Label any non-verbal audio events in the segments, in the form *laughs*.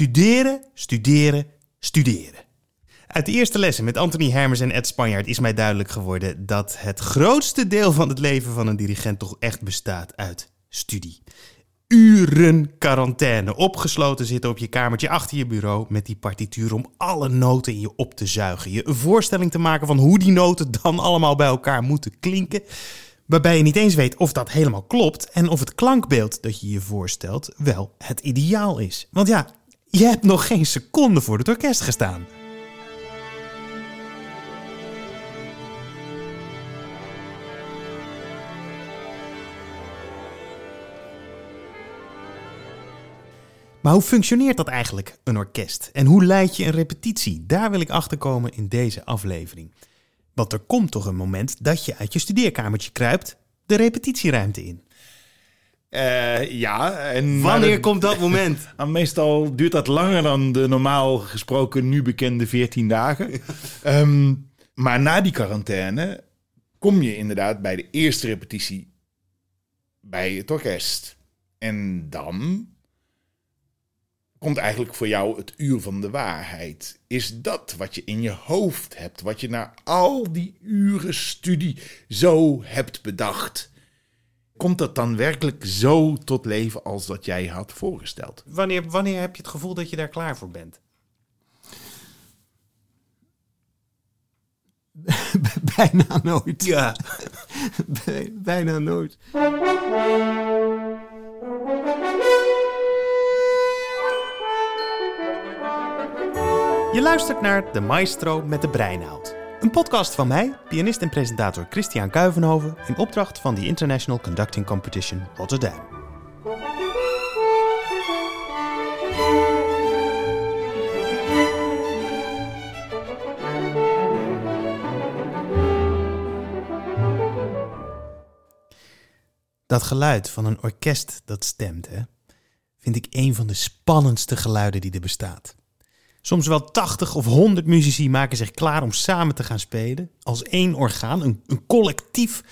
Studeren, studeren, studeren. Uit de eerste lessen met Anthony Hermes en Ed Spanjaard is mij duidelijk geworden dat het grootste deel van het leven van een dirigent toch echt bestaat uit studie. Uren quarantaine, opgesloten zitten op je kamertje achter je bureau met die partituur om alle noten in je op te zuigen. Je een voorstelling te maken van hoe die noten dan allemaal bij elkaar moeten klinken. Waarbij je niet eens weet of dat helemaal klopt en of het klankbeeld dat je je voorstelt wel het ideaal is. Want ja, je hebt nog geen seconde voor het orkest gestaan. Maar hoe functioneert dat eigenlijk, een orkest? En hoe leid je een repetitie? Daar wil ik achter komen in deze aflevering. Want er komt toch een moment dat je uit je studeerkamertje kruipt, de repetitieruimte in. Uh, ja, en wanneer *laughs* komt dat moment? *laughs* Nou, meestal duurt dat langer dan de normaal gesproken nu bekende 14 dagen. um, maar na die quarantaine kom je inderdaad bij de eerste repetitie bij het orkest. En dan komt eigenlijk voor jou het uur van de waarheid. Is dat wat je in je hoofd hebt, wat je na al die uren studie zo hebt bedacht? Komt dat dan werkelijk zo tot leven als dat jij had voorgesteld? Wanneer, wanneer heb je het gevoel dat je daar klaar voor bent? *laughs* Bijna nooit. Ja. *laughs* Bijna nooit. Je luistert naar De Maestro met de Breinhout. Een podcast van mij, pianist en presentator Christian Kuivenhoven... in opdracht van de International Conducting Competition Rotterdam. Dat geluid van een orkest dat stemt, hè, vind ik een van de spannendste geluiden die er bestaat. Soms wel 80 of 100 muzici maken zich klaar om samen te gaan spelen. Als één orgaan, een, een collectief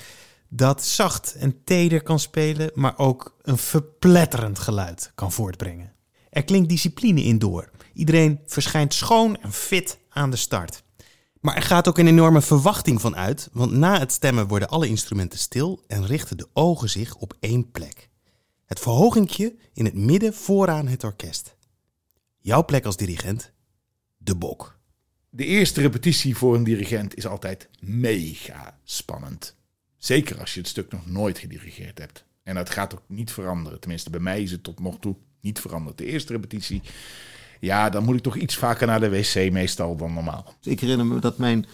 dat zacht en teder kan spelen, maar ook een verpletterend geluid kan voortbrengen. Er klinkt discipline in door. Iedereen verschijnt schoon en fit aan de start. Maar er gaat ook een enorme verwachting van uit, want na het stemmen worden alle instrumenten stil en richten de ogen zich op één plek. Het verhogingje in het midden vooraan het orkest. Jouw plek als dirigent de bok. De eerste repetitie voor een dirigent is altijd mega spannend. Zeker als je het stuk nog nooit gedirigeerd hebt. En dat gaat ook niet veranderen. Tenminste, bij mij is het tot nog toe niet veranderd. De eerste repetitie, ja, dan moet ik toch iets vaker naar de wc meestal dan normaal. Ik herinner me dat mijn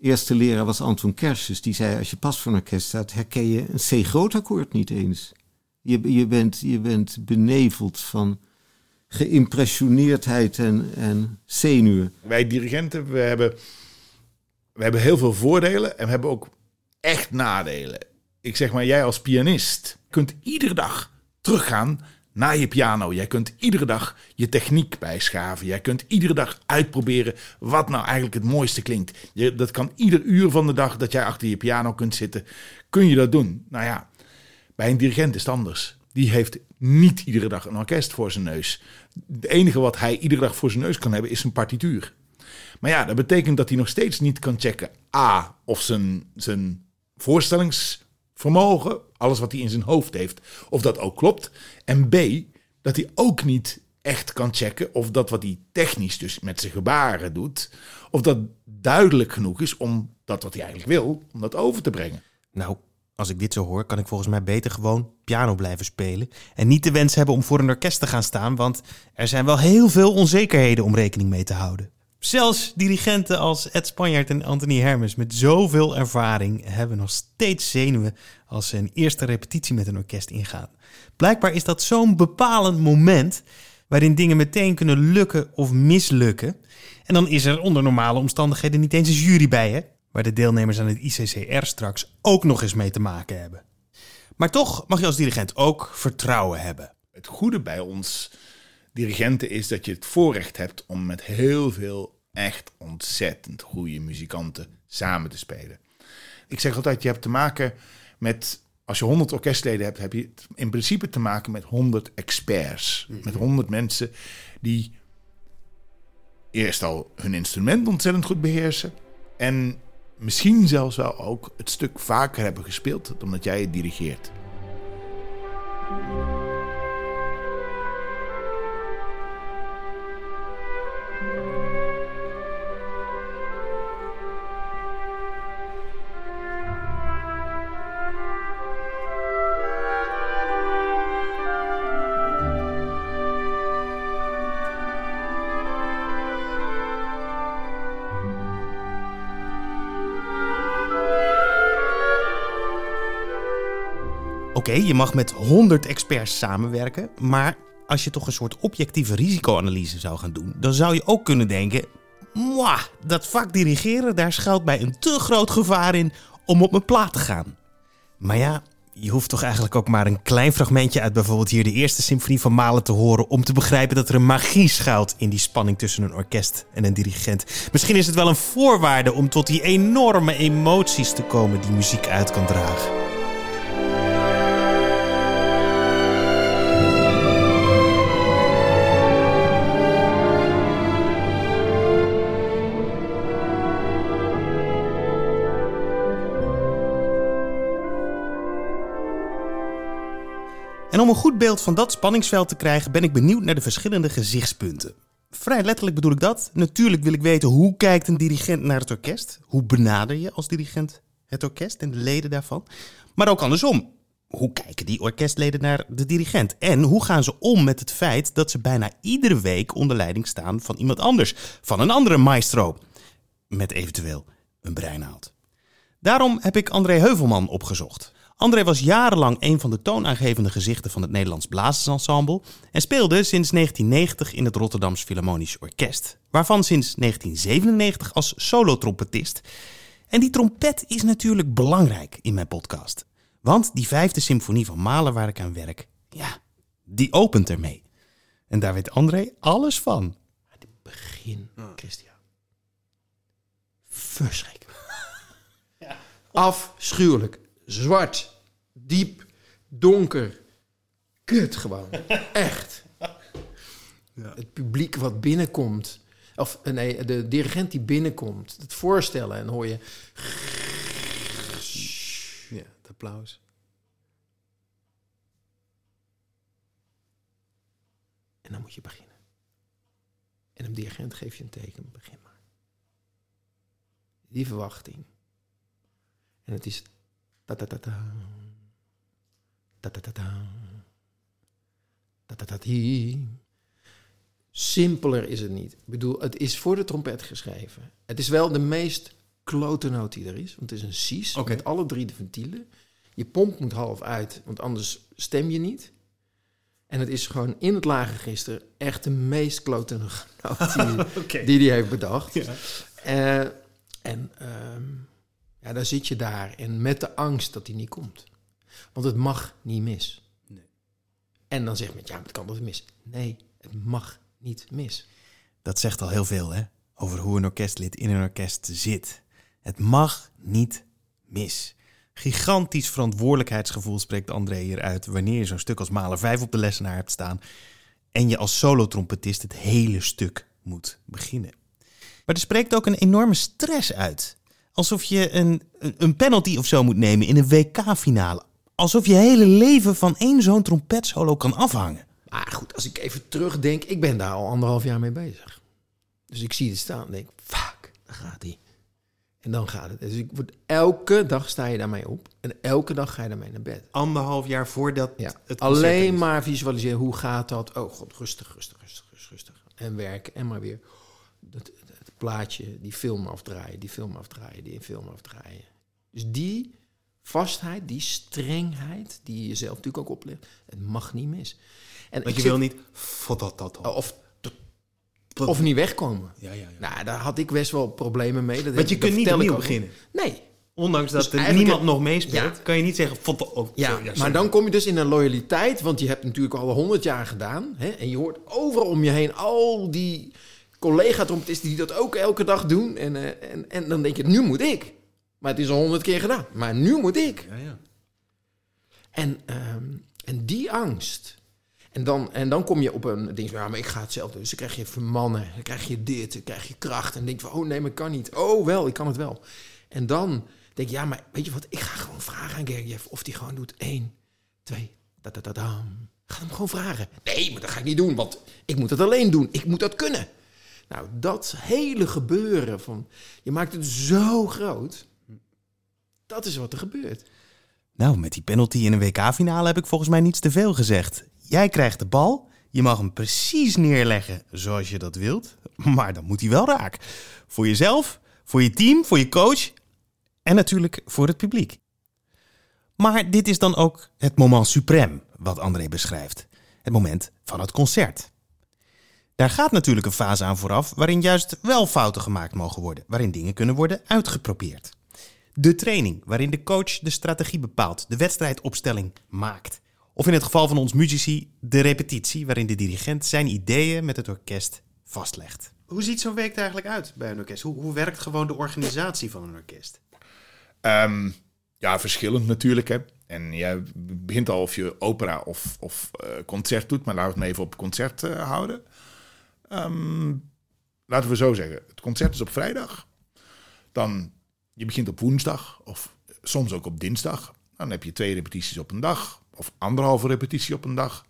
eerste leraar was Anton Kersjes. Die zei, als je pas voor een orkest staat, herken je een C-groot akkoord niet eens. Je, je, bent, je bent beneveld van geïmpressioneerdheid en, en zenuwen. Wij dirigenten, we hebben, we hebben heel veel voordelen en we hebben ook echt nadelen. Ik zeg maar, jij als pianist kunt iedere dag teruggaan naar je piano. Jij kunt iedere dag je techniek bijschaven. Jij kunt iedere dag uitproberen wat nou eigenlijk het mooiste klinkt. Je, dat kan ieder uur van de dag dat jij achter je piano kunt zitten, kun je dat doen. Nou ja, bij een dirigent is het anders. Die heeft niet iedere dag een orkest voor zijn neus. Het enige wat hij iedere dag voor zijn neus kan hebben is zijn partituur. Maar ja, dat betekent dat hij nog steeds niet kan checken A, of zijn, zijn voorstellingsvermogen, alles wat hij in zijn hoofd heeft, of dat ook klopt. En B, dat hij ook niet echt kan checken of dat wat hij technisch dus met zijn gebaren doet, of dat duidelijk genoeg is om dat wat hij eigenlijk wil, om dat over te brengen. Nou, als ik dit zo hoor, kan ik volgens mij beter gewoon piano blijven spelen. En niet de wens hebben om voor een orkest te gaan staan, want er zijn wel heel veel onzekerheden om rekening mee te houden. Zelfs dirigenten als Ed Spanjaard en Anthony Hermes met zoveel ervaring hebben nog steeds zenuwen als ze een eerste repetitie met een orkest ingaan. Blijkbaar is dat zo'n bepalend moment waarin dingen meteen kunnen lukken of mislukken. En dan is er onder normale omstandigheden niet eens een jury bij, hè? Waar de deelnemers aan het ICCR straks ook nog eens mee te maken hebben. Maar toch mag je als dirigent ook vertrouwen hebben. Het goede bij ons dirigenten is dat je het voorrecht hebt om met heel veel echt ontzettend goede muzikanten samen te spelen. Ik zeg altijd, je hebt te maken met als je 100 orkestleden hebt, heb je in principe te maken met 100 experts. Met 100 mensen die eerst al hun instrument ontzettend goed beheersen. En misschien zelfs wel ook het stuk vaker hebben gespeeld dan dat jij het dirigeert. Oké, je mag met 100 experts samenwerken, maar als je toch een soort objectieve risicoanalyse zou gaan doen, dan zou je ook kunnen denken: Mwah, dat vak dirigeren, daar schuilt mij een te groot gevaar in om op mijn plaat te gaan. Maar ja, je hoeft toch eigenlijk ook maar een klein fragmentje uit bijvoorbeeld hier de eerste symfonie van Malen te horen om te begrijpen dat er een magie schuilt in die spanning tussen een orkest en een dirigent. Misschien is het wel een voorwaarde om tot die enorme emoties te komen die muziek uit kan dragen. En om een goed beeld van dat spanningsveld te krijgen, ben ik benieuwd naar de verschillende gezichtspunten. Vrij letterlijk bedoel ik dat. Natuurlijk wil ik weten hoe kijkt een dirigent naar het orkest? Hoe benader je als dirigent het orkest en de leden daarvan? Maar ook andersom. Hoe kijken die orkestleden naar de dirigent? En hoe gaan ze om met het feit dat ze bijna iedere week onder leiding staan van iemand anders, van een andere maestro, met eventueel een breinaald? Daarom heb ik André Heuvelman opgezocht. André was jarenlang een van de toonaangevende gezichten van het Nederlands Blazersensemble en speelde sinds 1990 in het Rotterdams Philharmonisch Orkest, waarvan sinds 1997 als solotrompetist. En die trompet is natuurlijk belangrijk in mijn podcast, want die vijfde symfonie van Mahler waar ik aan werk, ja, die opent ermee. En daar weet André alles van. Het begin, Christian. Verschrikkelijk. *laughs* Afschuwelijk. Zwart. Diep. Donker. Kut gewoon. Echt. Het publiek wat binnenkomt. Of nee, de dirigent die binnenkomt. Het voorstellen. En hoor je... Ja, het applaus. En dan moet je beginnen. En een dirigent geeft je een teken. Begin maar. Die verwachting. En het is... Ta-ta-ta-ta. Simpeler is het niet. Ik bedoel, het is voor de trompet geschreven. Het is wel de meest klote noot die er is. Want het is een cis Oké. met alle drie de ventielen. Je pomp moet half uit, want anders stem je niet. En het is gewoon in het lage register echt de meest klote *laughs* noot die, *laughs* die hij heeft bedacht. Ja. Eh, en ehm, ja, dan zit je daar en met de angst dat hij niet komt. Want het mag niet mis. Nee. En dan zegt men, ja, het kan toch mis? Nee, het mag niet mis. Dat zegt al heel veel, hè? Over hoe een orkestlid in een orkest zit. Het mag niet mis. Gigantisch verantwoordelijkheidsgevoel spreekt André hier uit wanneer je zo'n stuk als Mahler 5 op de lessenaar hebt staan en je als solotrompetist het hele stuk moet beginnen. Maar er spreekt ook een enorme stress uit. Alsof je een- een penalty of zo moet nemen in een WK-finale. Alsof je hele leven van één zo'n trompetsolo kan afhangen. Maar goed, als ik even terugdenk, ik ben daar al anderhalf jaar mee bezig. Dus ik zie het staan en denk, fuck, daar gaat hij. En dan gaat het. Dus ik word, elke dag sta je daarmee op. En elke dag ga je daarmee naar bed. Anderhalf jaar voordat Ja. het Alleen is. maar visualiseren, hoe gaat dat? Oh god, rustig, rustig, rustig, rustig, rustig. En werken en maar weer het, het, het plaatje, die film afdraaien, die film afdraaien, die film afdraaien. Dus die vastheid, die strengheid, die je jezelf natuurlijk ook oplegt, het mag niet mis. En Want je zit- wil niet... Fodat dat Of, of niet wegkomen. Ja, ja, ja. Nou, daar had ik best wel problemen mee. Dat Want je dat kunt niet opnieuw beginnen. Nee. Ondanks dat Dus er eigenlijk- niemand nog meespeelt, Ja. kan je niet zeggen... Oh, Ja, sorry, maar dan kom je dus in een loyaliteit, want je hebt natuurlijk al honderd jaar gedaan. Hè, en je hoort overal om je heen al die collega-trompetisten die dat ook elke dag doen. En, eh, en, en dan denk je, nu moet ik. Maar het is al honderd keer gedaan. Maar nu moet ik. Ja, ja. En, ehm, en die angst. En dan, en dan kom je op een ding van, ja, maar ik ga het zelf doen. Dus dan krijg je vermannen, dan krijg je dit, dan krijg je kracht. En denk van, oh nee, maar ik kan niet. Oh wel, ik kan het wel. En dan denk je, ja, maar weet je wat, ik ga gewoon vragen aan Gergiev of die gewoon doet 1, 2, da da da dam. Ga hem gewoon vragen. Nee, maar dat ga ik niet doen, want ik moet het alleen doen. Ik moet dat kunnen. Nou, dat hele gebeuren van, je maakt het zo groot. Dat is wat er gebeurt. Nou, met die penalty in een WK-finale heb ik volgens mij niets te veel gezegd. Jij krijgt de bal, je mag hem precies neerleggen zoals je dat wilt, *laughs* maar dan moet hij wel raak. Voor jezelf, voor je team, voor je coach en natuurlijk voor het publiek. Maar dit is dan ook het moment suprême wat André beschrijft. Het moment van het concert. Daar gaat natuurlijk een fase aan vooraf waarin juist wel fouten gemaakt mogen worden, waarin dingen kunnen worden uitgeprobeerd. De training, waarin de coach de strategie bepaalt, de wedstrijdopstelling maakt. Of in het geval van ons muzici, de repetitie, waarin de dirigent zijn ideeën met het orkest vastlegt. Hoe ziet zo'n week er eigenlijk uit bij een orkest? Hoe, hoe werkt gewoon de organisatie van een orkest? Ehm, ja, verschillend natuurlijk. Hè. En jij begint al of je opera of, of eh, concert doet, maar laten we het even op concert eh, houden. Ehm, laten we zo zeggen, het concert is op vrijdag. Dan, je begint op woensdag of soms ook op dinsdag. Dan heb je twee repetities op een dag of anderhalve repetitie op een dag.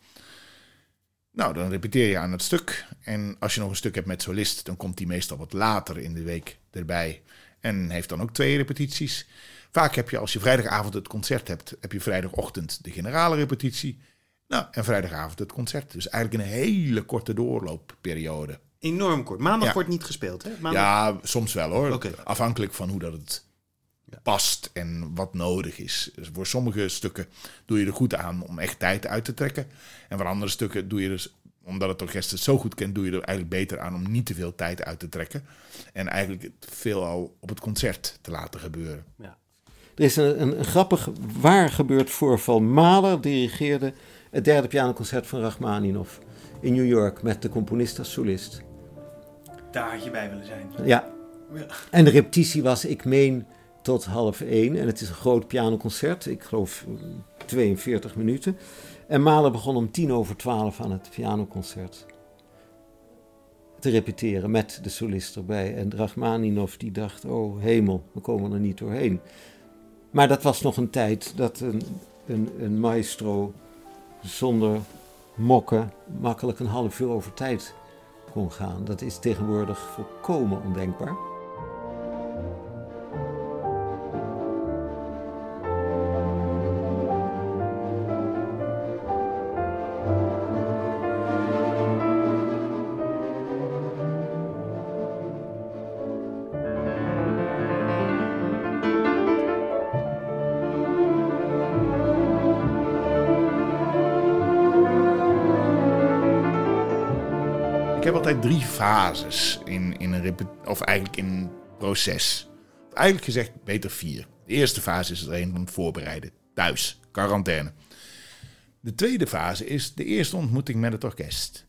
Nou, dan repeteer je aan het stuk. En als je nog een stuk hebt met solist, dan komt die meestal wat later in de week erbij. En heeft dan ook twee repetities. Vaak heb je, als je vrijdagavond het concert hebt, heb je vrijdagochtend de generale repetitie. Nou, en vrijdagavond het concert. Dus eigenlijk een hele korte doorloopperiode. Enorm kort. Maandag Ja. wordt niet gespeeld, hè? Maandag... Ja, soms wel hoor. Afhankelijk van hoe dat het past en wat nodig is. Dus voor sommige stukken doe je er goed aan om echt tijd uit te trekken. En voor andere stukken doe je dus, omdat het orkest het zo goed kent, doe je er eigenlijk beter aan om niet te veel tijd uit te trekken. En eigenlijk het veelal op het concert te laten gebeuren. Er is een, een, een grappig waar gebeurd voorval. Mahler dirigeerde het derde pianoconcert van Rachmaninoff in New York met de componist als solist. Daar had je bij willen zijn. Ja. En de repetitie was, ik meen, tot half één. En het is een groot pianoconcert. Ik geloof eh, 42 minuten. En Mahler begon om tien over twaalf aan het pianoconcert. Te repeteren met de solist erbij. En Rachmaninoff die dacht, oh hemel, we komen er niet doorheen. Maar dat was nog een tijd dat een, een, een maestro zonder mokken makkelijk een half uur over tijd kon gaan. Dat is tegenwoordig volkomen ondenkbaar. Ik heb altijd drie fases in, in een of eigenlijk in een proces. Eigenlijk gezegd beter vier. De eerste fase is er een van het voorbereiden. Thuis, quarantaine. De tweede fase is de eerste ontmoeting met het orkest.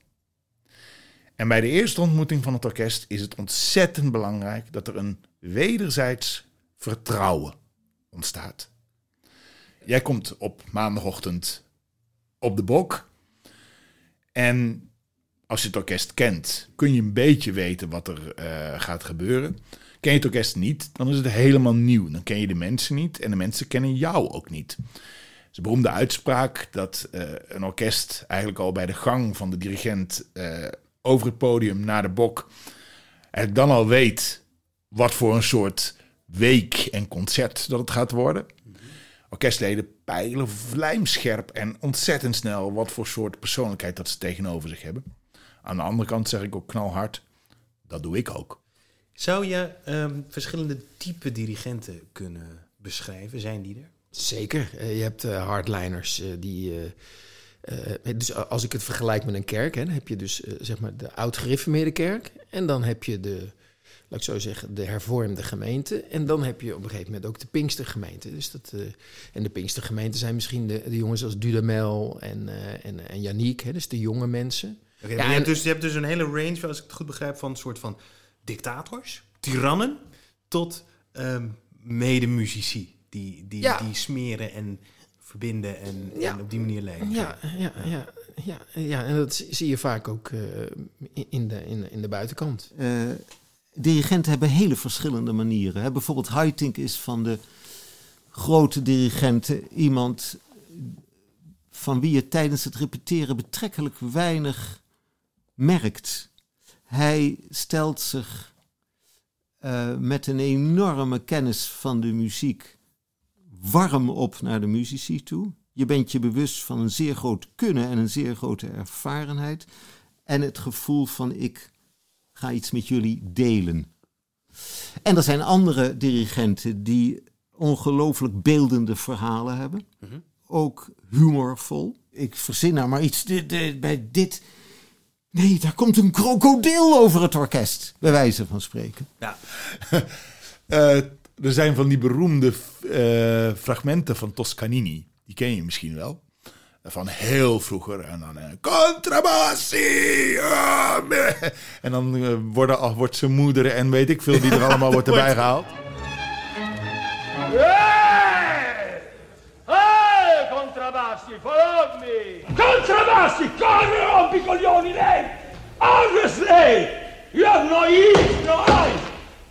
En bij de eerste ontmoeting van het orkest is het ontzettend belangrijk dat er een wederzijds vertrouwen ontstaat. Jij komt op maandagochtend op de bok. En als je het orkest kent, kun je een beetje weten wat er eh, gaat gebeuren. Ken je het orkest niet, dan is het helemaal nieuw. Dan ken je de mensen niet en de mensen kennen jou ook niet. Het is een beroemde uitspraak dat eh, een orkest eigenlijk al bij de gang van de dirigent eh, over het podium naar de bok eigenlijk dan al weet wat voor een soort week en concert dat het gaat worden. Orkestleden peilen vlijmscherp en ontzettend snel wat voor soort persoonlijkheid dat ze tegenover zich hebben. Aan de andere kant zeg ik ook knalhard, dat doe ik ook. Zou je ehm, verschillende type dirigenten kunnen beschrijven? Zijn die er? Zeker. Eh, je hebt eh, hardliners eh, die. eh, eh, dus als ik het vergelijk met een kerk, hè, dan heb je dus zeg maar de oud-gereformeerde kerk. En dan heb je de, laat ik zo zeggen, de hervormde gemeente. En dan heb je op een gegeven moment ook de Pinkstergemeente. Dus dat, eh, en de Pinkstergemeente zijn misschien de, de jongens als Dudamel en, eh en, en Yannick, hè, dus de jonge mensen. Ja, je, en- hebt dus, je hebt dus een hele range, als ik het goed begrijp, van een soort van dictators, tirannen, tot ehm medemuzici die, die, Ja. die smeren en verbinden en, Ja. en op die manier leven. Ja, ja, ja, ja, ja, en dat zie je vaak ook eh, in, de, in, de- in de buitenkant. Eh, dirigenten hebben hele verschillende manieren. Hè. Bijvoorbeeld Haitink is van de grote dirigenten iemand van wie je tijdens het repeteren betrekkelijk weinig merkt. Hij stelt zich eh, met een enorme kennis van de muziek warm op naar de muzici toe. Je bent je bewust van een zeer groot kunnen en een zeer grote ervarenheid. En het gevoel van ik ga iets met jullie delen. En er zijn andere dirigenten die ongelooflijk beeldende verhalen hebben. Ook humorvol. Ik verzin nou maar iets bij dit. Nee, daar komt een krokodil over het orkest, bij wijze van spreken. Ja. *laughs* Eh, er zijn van die beroemde eh, fragmenten van Toscanini. Die ken je misschien wel. Van heel vroeger. En dan eh, contrabassi. *laughs* En dan worden, wordt zijn moeder en weet ik veel die er allemaal wordt *laughs* erbij gehaald. Hey! Hey, contrabbassi, follow me! Contrabbassi, corre, rompicoglioni, lei! Always lei! You have no ears, no eyes!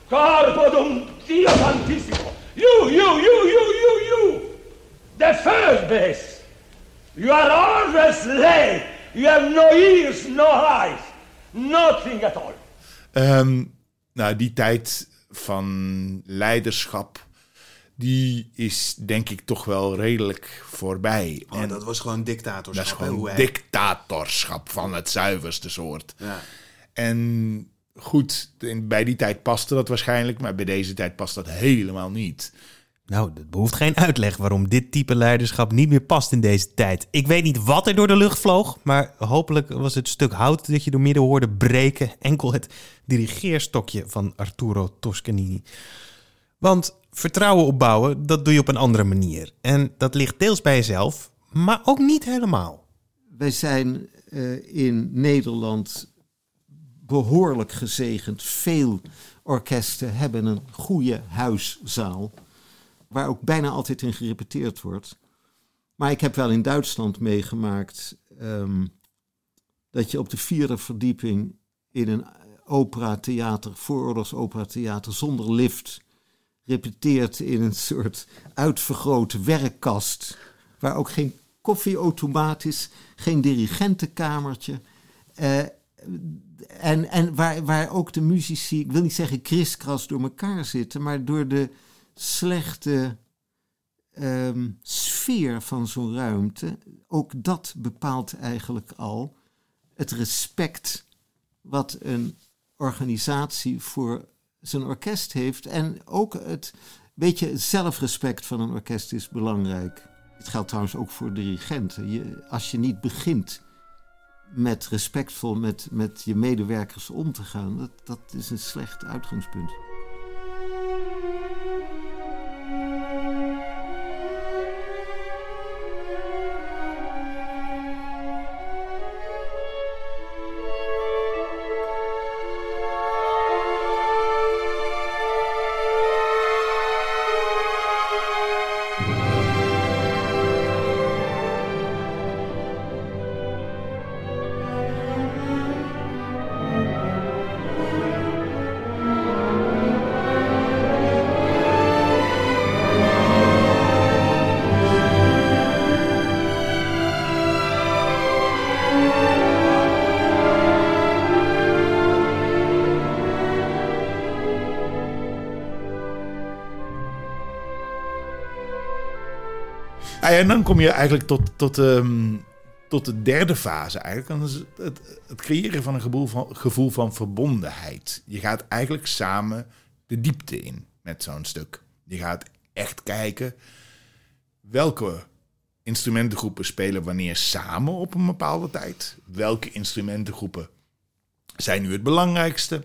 Corpo d'un Dio santissimo! You, you, you, you, you, you! The first base! You are always late! You have no ears, no eyes! Nothing at all! Ehm, nou, die tijd van leiderschap, die is denk ik toch wel redelijk voorbij. Oh, en dat was gewoon dictatorschap. dat is hè, gewoon dictatorschap van het zuiverste soort. Ja. En goed, in- bij die tijd paste dat waarschijnlijk, maar bij deze tijd past dat helemaal niet. Nou, dat behoeft geen uitleg waarom dit type leiderschap niet meer past in deze tijd. Ik weet niet wat er door de lucht vloog, maar hopelijk was het stuk hout dat je door midden hoorde breken enkel het dirigeerstokje van Arturo Toscanini. Want vertrouwen opbouwen, dat doe je op een andere manier. En dat ligt deels bij jezelf, maar ook niet helemaal. Wij zijn eh, in Nederland behoorlijk gezegend. Veel orkesten hebben een goede huiszaal, waar ook bijna altijd in gerepeteerd wordt. Maar ik heb wel in Duitsland meegemaakt ehm, dat je op de vierde verdieping in een opera-theater, vooroorlogs opera-theater, zonder lift repeteert in een soort uitvergrote werkkast, waar ook geen koffieautomaat is, geen dirigentenkamertje. eh, en en waar, waar ook de muzici, ik wil niet zeggen kriskras door elkaar zitten, maar door de slechte ehm, sfeer van zo'n ruimte, ook dat bepaalt eigenlijk al het respect wat een organisatie voor zijn orkest heeft. En ook het beetje zelfrespect van een orkest is belangrijk. Het geldt trouwens ook voor dirigenten. Je, als je niet begint met respectvol met, met je medewerkers om te gaan, dat, dat is een slecht uitgangspunt. En dan kom je eigenlijk tot, tot, ehm, tot de derde fase eigenlijk. Het creëren van een gevoel van, gevoel van verbondenheid. Je gaat eigenlijk samen de diepte in met zo'n stuk. Je gaat echt kijken welke instrumentengroepen spelen wanneer samen op een bepaalde tijd. Welke instrumentengroepen zijn nu het belangrijkste?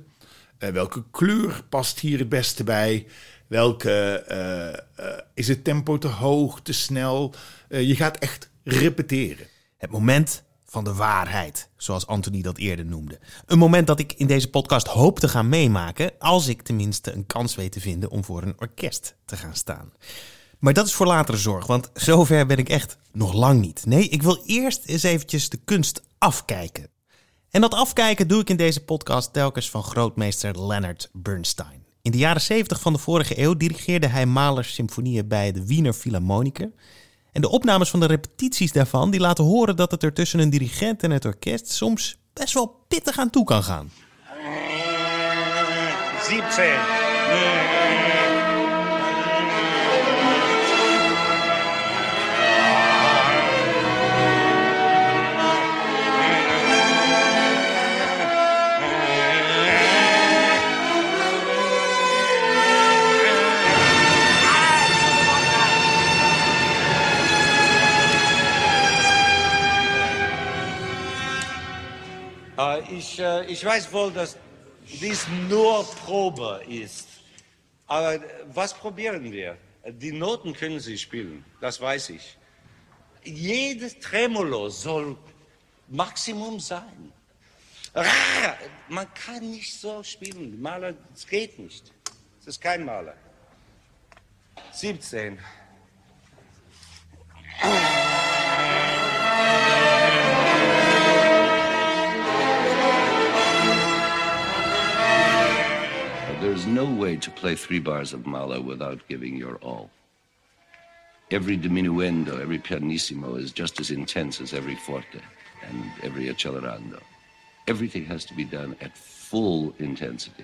Eh, welke kleur past hier het beste bij? Welke eh, eh, is het tempo te hoog, te snel? Eh, je gaat echt repeteren. Het moment van de waarheid, zoals Anthony dat eerder noemde. Een moment dat ik in deze podcast hoop te gaan meemaken, als ik tenminste een kans weet te vinden om voor een orkest te gaan staan. Maar dat is voor latere zorg, want zover ben ik echt nog lang niet. Nee, ik wil eerst eens eventjes de kunst afkijken. En dat afkijken doe ik in deze podcast telkens van grootmeester Leonard Bernstein. In de jaren 70 van de vorige eeuw dirigeerde hij Mahlers symfonieën bij de Wiener Philharmoniker. En de opnames van de repetities daarvan die laten horen dat het er tussen een dirigent en het orkest soms best wel pittig aan toe kan gaan. 17. Ich, äh, ich weiß wohl, dass dies nur Probe ist. Aber was probieren wir? Die Noten können Sie spielen, das weiß ich. Jedes Tremolo soll Maximum sein. Man kann nicht so spielen. Maler, es geht nicht. Es ist kein Maler. 17. No way to play three bars of Mahler without giving your all. Every diminuendo, every pianissimo is just as intense as every forte and every accelerando. Everything has to be done at full intensity.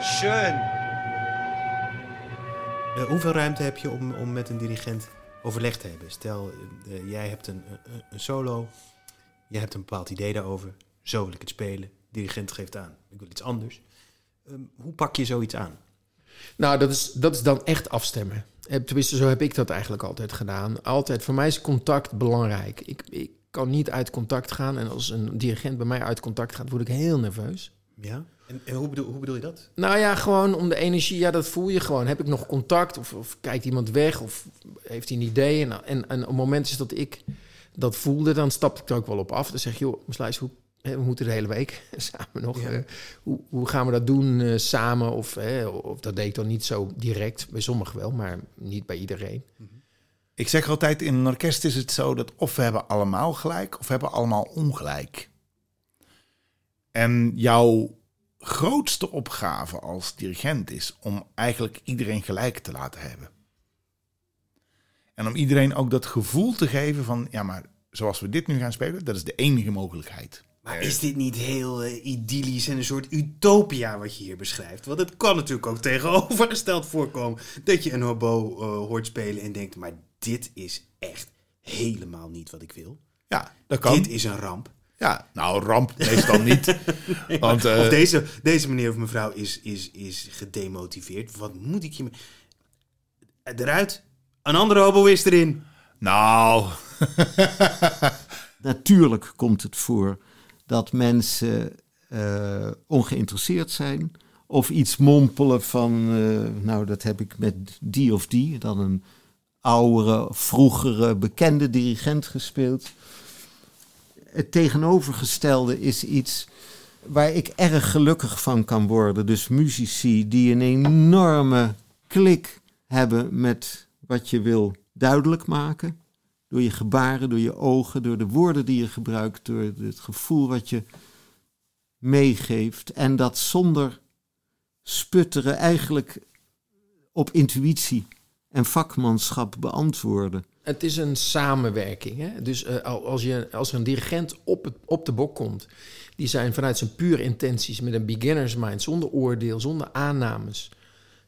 Schön. Eh, hoeveel ruimte heb je om, om met een dirigent overleg te hebben? Stel, eh, eh, jij hebt een, een, een solo, jij hebt een bepaald idee daarover. Zo wil ik het spelen. dirigent geeft aan, ik wil iets anders. Ehm, hoe pak je zoiets aan? Nou, dat is, dat is dan echt afstemmen. Tenminste, zo heb ik dat eigenlijk altijd gedaan. Altijd, voor mij is contact belangrijk. Ik, ik kan niet uit contact gaan. En als een dirigent bij mij uit contact gaat, word ik heel nerveus. Ja? En, en hoe, bedoel, hoe bedoel je dat? Nou ja, gewoon om de energie, ja, dat voel je gewoon. Heb ik nog contact? Of, of kijkt iemand weg? Of heeft hij een idee? En, en, en op het moment is dat ik dat voelde, dan stap ik er ook wel op af. Dan zeg je, joh, Sluis, hoe, hè, we moeten de hele week *laughs* samen nog. Ja. eh, hoe, hoe gaan we dat doen eh, samen? Of, hè, of dat deed ik dan niet zo direct. Bij sommigen wel, maar niet bij iedereen. Ik zeg altijd, in een orkest is het zo dat of we hebben allemaal gelijk of we hebben allemaal ongelijk. En jouw grootste opgave als dirigent is om eigenlijk iedereen gelijk te laten hebben. En om iedereen ook dat gevoel te geven van, ja maar zoals we dit nu gaan spelen, dat is de enige mogelijkheid. Maar is dit niet heel eh, idyllisch en een soort utopia wat je hier beschrijft? Want het kan natuurlijk ook tegenovergesteld voorkomen dat je een hobo eh, hoort spelen en denkt, maar dit is echt helemaal niet wat ik wil. Ja, dat kan. Dit is een ramp. Ja, nou ramp meestal niet. *laughs* Want, eh, of deze, deze meneer of mevrouw is, is, is gedemotiveerd. Wat moet ik je... me- Eruit. Een andere hobo is erin. Nou, *laughs* Natuurlijk komt het voor dat mensen eh, ongeïnteresseerd zijn. Of iets mompelen van, eh, nou dat heb ik met die of die. Dan een oudere, vroegere, bekende dirigent gespeeld. Het tegenovergestelde is iets waar ik erg gelukkig van kan worden. Dus muzici die een enorme klik hebben met wat je wil duidelijk maken. Door je gebaren, door je ogen, door de woorden die je gebruikt, door het gevoel wat je meegeeft. En dat zonder sputteren eigenlijk op intuïtie en vakmanschap beantwoorden. Het is een samenwerking. Hè? Dus eh, al- als, je, als er een dirigent op, het, op de bok komt, die zijn vanuit zijn pure intenties met een beginner's mind, zonder oordeel, zonder aannames,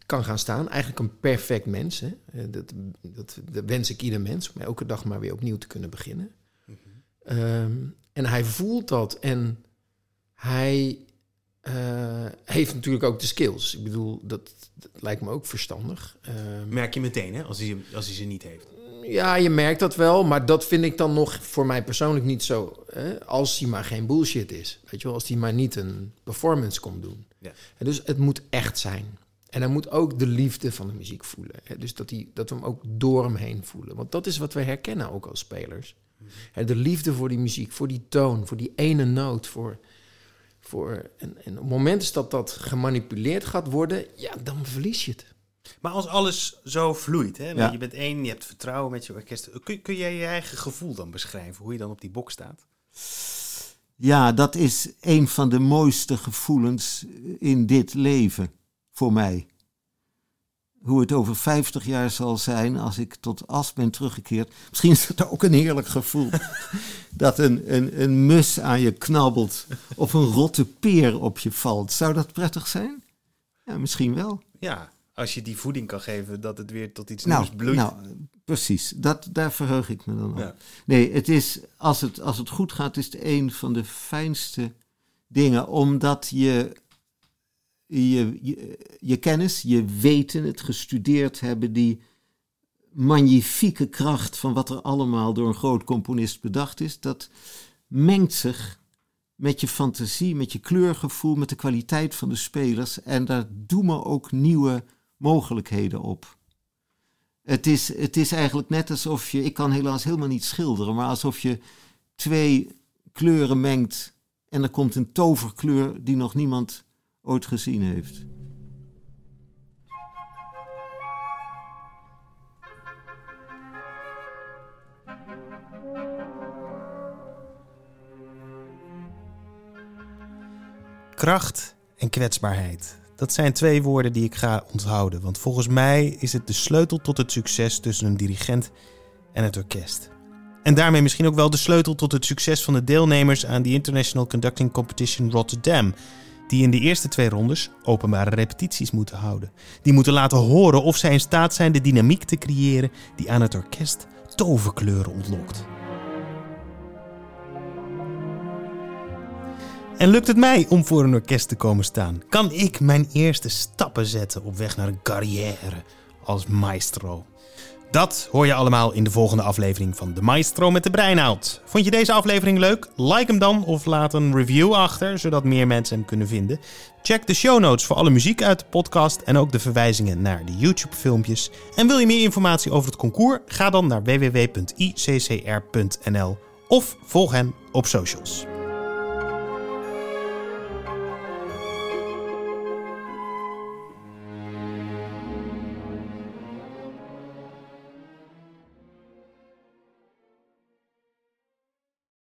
kan gaan staan. Eigenlijk een perfect mens. Hè? Eh, Dat, dat, dat wens ik ieder mens, om elke dag maar weer opnieuw te kunnen beginnen. Ehm, en hij voelt dat en hij eh, heeft natuurlijk ook de skills. Ik bedoel, dat, dat lijkt me ook verstandig. Ehm, Merk je meteen, hè, als hij, als hij ze niet heeft. Ja, je merkt dat wel, maar dat vind ik dan nog voor mij persoonlijk niet zo. Hè? Als hij maar geen bullshit is. Weet je wel, als hij maar niet een performance komt doen. Ja. En dus het moet echt zijn. En hij moet ook de liefde van de muziek voelen. Hè? Dus dat, hij, dat we hem ook door hem heen voelen. Want dat is wat we herkennen ook als spelers. Hè, De liefde voor die muziek, voor die toon, voor die ene noot. Voor, voor, en, en op het moment dat dat gemanipuleerd gaat worden, ja, dan verlies je het. Maar als alles zo vloeit, hè? Ja. je bent één, je hebt vertrouwen met je orkest. Kun, kun jij je eigen gevoel dan beschrijven, hoe je dan op die bok staat? Ja, dat is een van de mooiste gevoelens in dit leven voor mij. Hoe het over 50 jaar zal zijn als ik tot as ben teruggekeerd. Misschien is het ook een heerlijk gevoel. *laughs* dat een, een, een mus aan je knabbelt of een rotte peer op je valt. Zou dat prettig zijn? Ja, misschien wel. Ja, als je die voeding kan geven, dat het weer tot iets Nou, nieuws bloeit. nou precies. Dat, daar verheug ik me dan op. Ja. Nee, het is, als het, als het goed gaat, is het een van de fijnste dingen. Omdat je je, je, kennis, je weten, het gestudeerd hebben, die magnifieke kracht van wat er allemaal door een groot componist bedacht is, dat mengt zich met je fantasie, met je kleurgevoel, met de kwaliteit van de spelers. En daar doen we ook nieuwe mogelijkheden op. Het is, het is eigenlijk net alsof je, ik kan helaas helemaal niet schilderen, maar alsof je twee kleuren mengt en er komt een toverkleur die nog niemand ooit gezien heeft. Kracht en kwetsbaarheid. Dat zijn twee woorden die ik ga onthouden. Want volgens mij is het de sleutel tot het succes tussen een dirigent en het orkest. En daarmee misschien ook wel de sleutel tot het succes van de deelnemers aan de International Conducting Competition Rotterdam. Die in de eerste twee rondes openbare repetities moeten houden. Die moeten laten horen of zij in staat zijn de dynamiek te creëren die aan het orkest toverkleuren ontlokt. En lukt het mij om voor een orkest te komen staan? Kan ik mijn eerste stappen zetten op weg naar een carrière als maestro? Dat hoor je allemaal in de volgende aflevering van De Maestro met de Breinoud. Vond je deze aflevering leuk? Like hem dan of laat een review achter, zodat meer mensen hem kunnen vinden. Check de show notes voor alle muziek uit de podcast en ook de verwijzingen naar de YouTube-filmpjes. En wil je meer informatie over het concours? Ga dan naar www.iccr.nl of volg hem op socials.